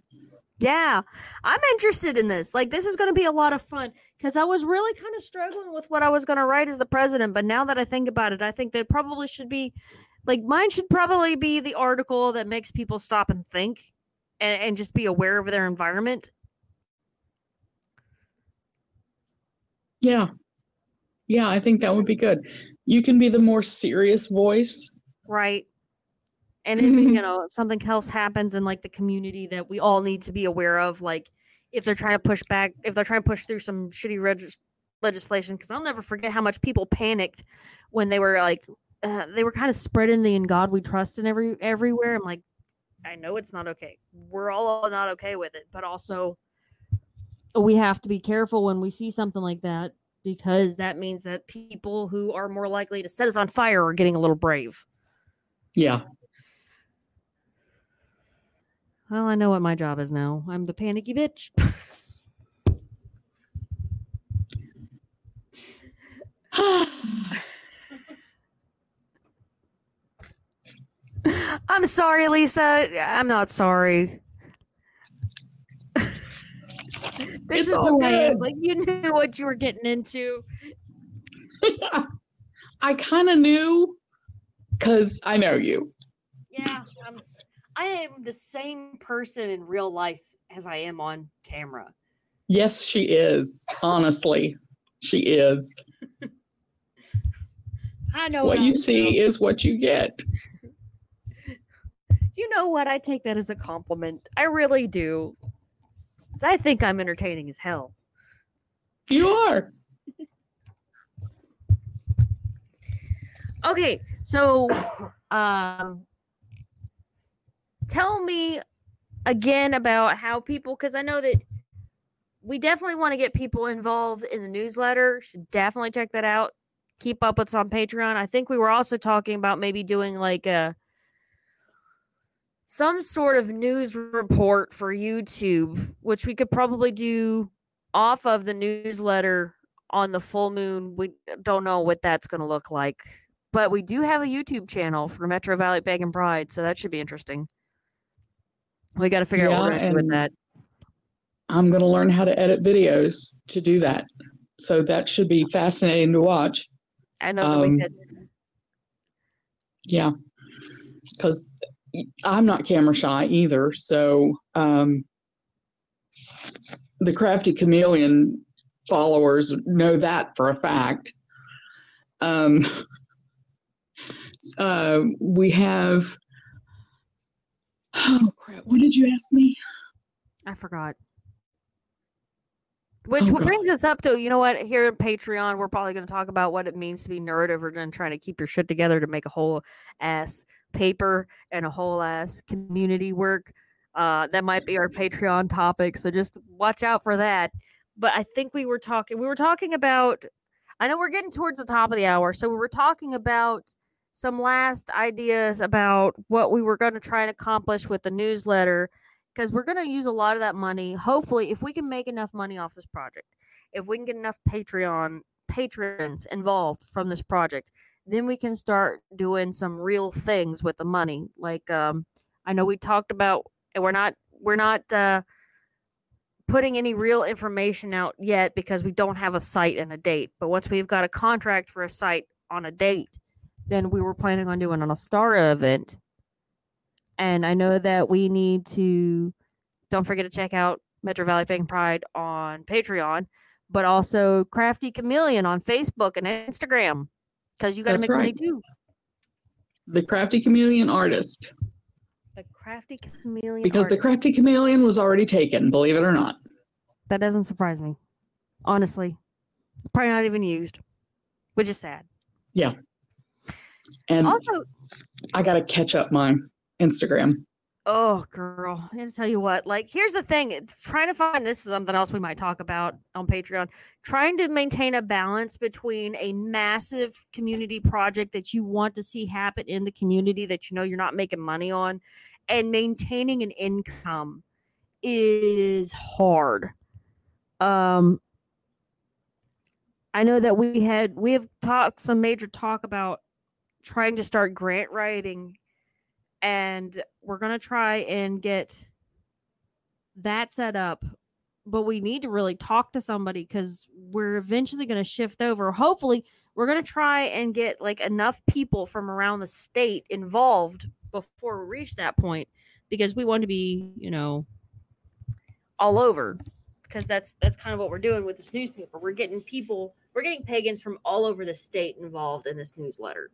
Yeah, I'm interested in this. Like, this is going to be a lot of fun because I was really kind of struggling with what I was going to write as the president. But now that I think about it, I think that probably should be like mine should probably be the article that makes people stop and think and, and just be aware of their environment. Yeah. Yeah, I think that would be good. You can be the more serious voice. Right. And if you know if something else happens in like the community that we all need to be aware of, like if they're trying to push back, if they're trying to push through some shitty regis- legislation, because I'll never forget how much people panicked when they were like, uh, they were kind of spreading the "In God We Trust" and every everywhere. I'm like, I know it's not okay. We're all not okay with it, but also we have to be careful when we see something like that because that means that people who are more likely to set us on fire are getting a little brave. Yeah. Well, I know what my job is now. I'm the panicky bitch. I'm sorry, Lisa. I'm not sorry. this It's is the all way. good. Like you knew what you were getting into. I kind of knew because I know you. Yeah, I'm, I am the same person in real life as I am on camera. Yes, she is. Honestly, she is. I know What how you see is what you get. You know what? I take that as a compliment. I really do. I think I'm entertaining as hell. You are. Okay, so um tell me again about how people cuz I know that we definitely want to get people involved in the newsletter. Should definitely check that out. Keep up with us on Patreon. I think we were also talking about maybe doing like a some sort of news report for YouTube, which we could probably do off of the newsletter on the full moon. We don't know what that's going to look like but we do have a YouTube channel for Metro Valley Pagan Pride, so that should be interesting. We got to figure out what we're gonna do with that. I'm going to learn how to edit videos to do that. So that should be fascinating to watch. I know that um, we could. Yeah. Because I'm not camera shy either. So um, the Crafty Chameleon followers know that for a fact. Um, uh, we have. Oh crap! What did you ask me? I forgot. Which Oh, brings us up to, you know what, here at Patreon, we're probably going to talk about what it means to be neurodivergent and trying to keep your shit together to make a whole ass paper and a whole ass community work. Uh, that might be our Patreon topic. So just watch out for that. But I think we were talking, we were talking about, I know we're getting towards the top of the hour. So we were talking about some last ideas about what we were going to try and accomplish with the newsletter because we're going to use a lot of that money. Hopefully, if we can make enough money off this project, if we can get enough Patreon patrons involved from this project, then we can start doing some real things with the money. Like um, I know we talked about, and we're not we're not uh, putting any real information out yet because we don't have a site and a date. But once we've got a contract for a site on a date, then we were planning on doing an Ostara event and I know that we need to don't forget to check out Metro Valley Pagan Pride on Patreon, but also Crafty Chameleon on Facebook and Instagram because you got to make money too. The Crafty Chameleon Artist. The Crafty Chameleon. Because the. Crafty Chameleon was already taken, believe it or not. that doesn't surprise me, honestly. Probably not even used, which is sad. Yeah. And Also, I got to catch up my Instagram. Oh, girl. I'm going to tell you what. Like, here's the thing. Trying to find this is something else we might talk about on Patreon. Trying to maintain a balance between a massive community project that you want to see happen in the community that you know you're not making money on and maintaining an income is hard. Um I know that we had we have talked some major talk about trying to start grant writing and we're going to try and get that set up but we need to really talk to somebody because we're eventually going to shift over. Hopefully we're going to try and get like enough people from around the state involved before we reach that point because we want to be you know all over because that's that's kind of what we're doing with this newspaper. We're getting people we're getting pagans from all over the state involved in this newsletter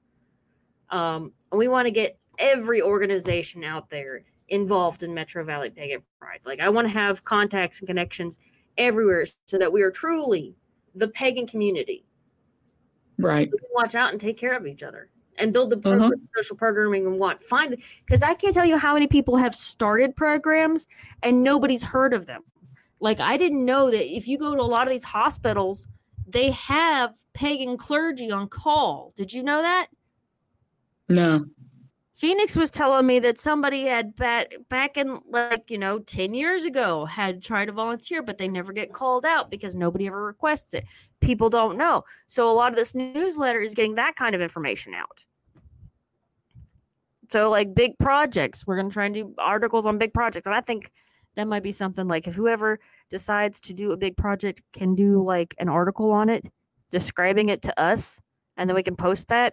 um, and we want to get every organization out there involved in Metro Valley Pagan Pride. Like, I want to have contacts and connections everywhere so that we are truly the pagan community. Right. We can watch out and take care of each other and build the Uh-huh. program, social programming and want. Find because I can't tell you how many people have started programs and nobody's heard of them. Like, I didn't know that if you go to a lot of these hospitals, they have pagan clergy on call. Did you know that? No. Phoenix was telling me that somebody had back back in like you know ten years ago had tried to volunteer, but they never get called out because nobody ever requests it. People don't know, so a lot of this newsletter is getting that kind of information out. So like big projects, we're gonna try and do articles on big projects, and I think that might be something like if whoever decides to do a big project can do like an article on it, describing it to us, and then we can post that.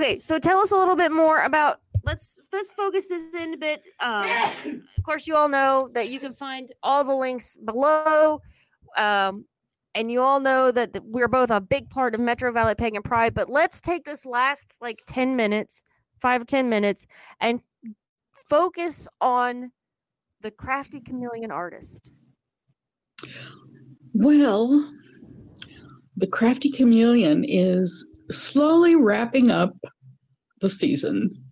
Okay, so tell us a little bit more about let's let's focus this in a bit. Um, of course, you all know that you can find all the links below, um, and you all know that we're both a big part of Metro Valley Pagan Pride. But let's take this last like ten minutes, five or ten minutes, and focus on the crafty chameleon artist. Well, the Crafty Chameleon is slowly wrapping up the season.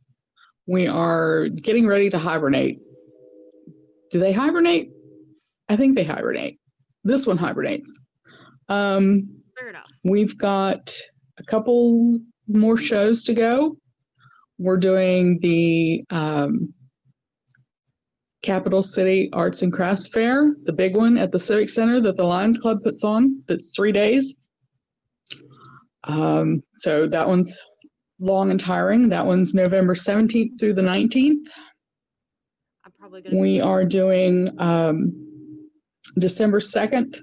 We are getting ready to hibernate. Do they hibernate? I think they hibernate. This one hibernates. Um, Fair enough. We've got a couple more shows to go. We're doing the um, Capital City Arts and Crafts Fair, the big one at the Civic Center that the Lions Club puts on. That's three days. Um, so that one's long and tiring. That one's November 17th through the 19th. I'm probably gonna. We are doing um, December 2nd,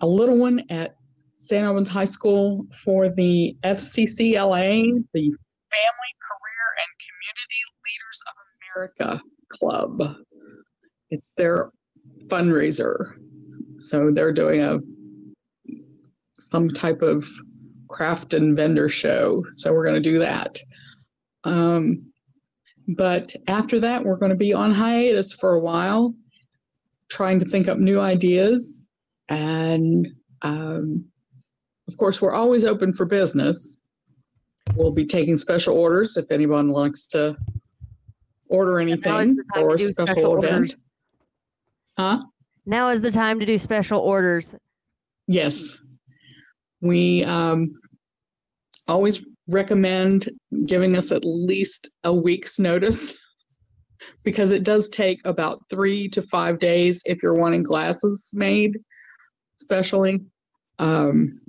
a little one at St. Albans High School for the FCCLA, the Family, Career, and Community Leaders of America Club. It's their fundraiser. So they're doing a some type of craft and vendor show. So we're going to do that. Um, but after that, we're going to be on hiatus for a while, trying to think up new ideas And um, of course, we're always open for business. We'll be taking special orders if anyone likes to order anything for a special, special event. orders. Huh? Now is the time to do special orders. Yes. We um, always recommend giving us at least a week's notice because it does take about three to five days if you're wanting glasses made, especially. Um,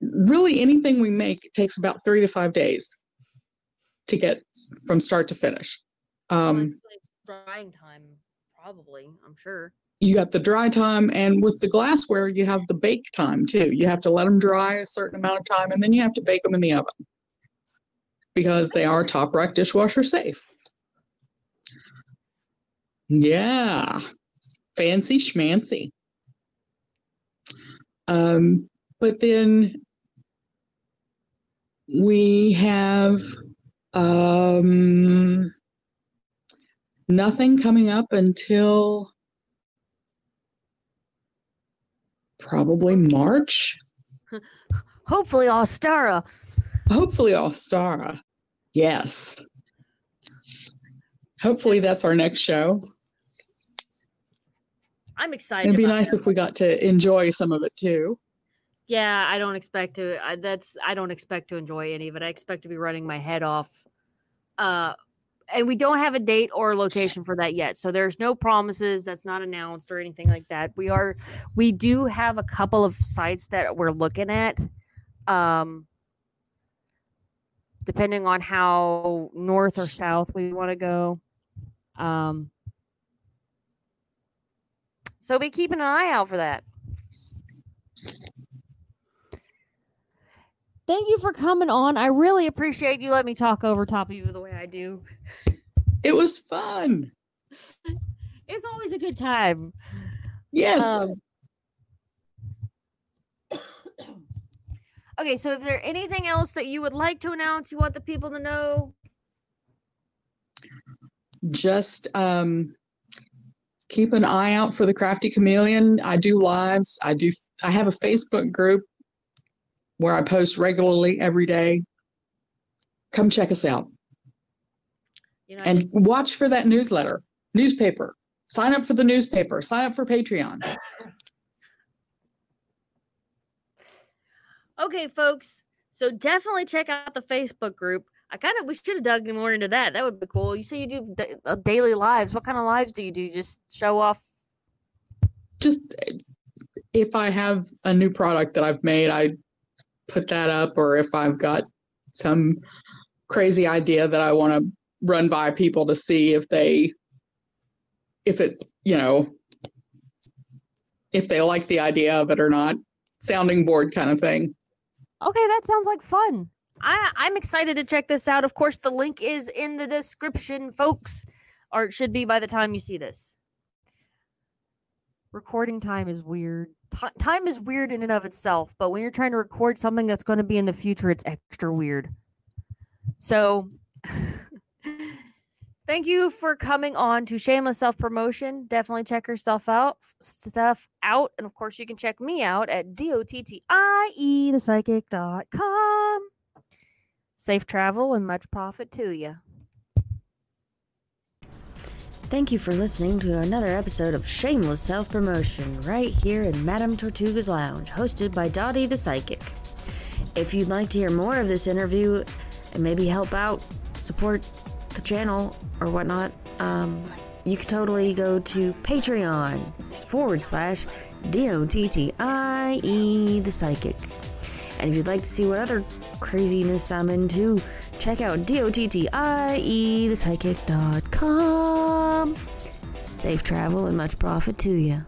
really, anything we make takes about three to five days to get from start to finish. Um, drying time, probably. I'm sure. You got the dry time and with the glassware you have the bake time too. You have to let them dry a certain amount of time and then you have to bake them in the oven because they are top rack dishwasher safe. Yeah. Fancy schmancy. Um but then we have um nothing coming up until probably March. Hopefully, Ostara. Hopefully, Ostara. Yes. Hopefully, that's our next show. I'm excited. It'd be nice if we got to enjoy some of it too. Yeah, I don't expect to. I, that's I don't expect to enjoy any of it. I expect to be running my head off. Uh, and we don't have a date or location for that yet. So there's no promises. That's not announced or anything like that. We are, we do have a couple of sites that we're looking at. Um, depending on how north or south we want to go. Um, so be keeping an eye out for that. Thank you for coming on. I really appreciate you letting me talk over top of you the way I do. It was fun. It's always a good time. Yes. Um, okay, so is there anything else that you would like to announce? You want the people to know? Just um, keep an eye out for the Crafty Chameleon. I do lives. I do. I have a Facebook group where I post regularly every day. Come check us out. You know, and watch for that newsletter, newspaper. Sign up for the newspaper. Sign up for Patreon. okay, folks. So definitely check out the Facebook group. I kind of we should have dug more into that. That would be cool. You say you do da- uh, daily lives. What kind of lives do you do? Just show off. Just if I have a new product that I've made, I put that up, or if I've got some crazy idea that I want to run by people to see if they, if it, you know, if they like the idea of it or not. Sounding board kind of thing. Okay, that sounds like fun. I I'm excited to check this out. Of course, the link is in the description, folks, or it should be by the time you see this. Recording time is weird. Ti- time is weird in and of itself, but when you're trying to record something that's going to be in the future, it's extra weird. So, thank you for coming on to Shameless Self Promotion. Definitely check stuff out, stuff out, and of course, you can check me out at dottie thepsychic.com. Safe travel and much profit to you. Thank you for listening to another episode of Shameless Self Promotion right here in Madame Tortuga's Lounge, hosted by Dottie the Psychic. If you'd like to hear more of this interview and maybe help out, support the channel or whatnot, um, you can totally go to Patreon forward slash D O T T I E the Psychic. And if you'd like to see what other craziness I'm into, check out D-O-T-T-I-E thepsychic.com. Safe travel and much profit to you.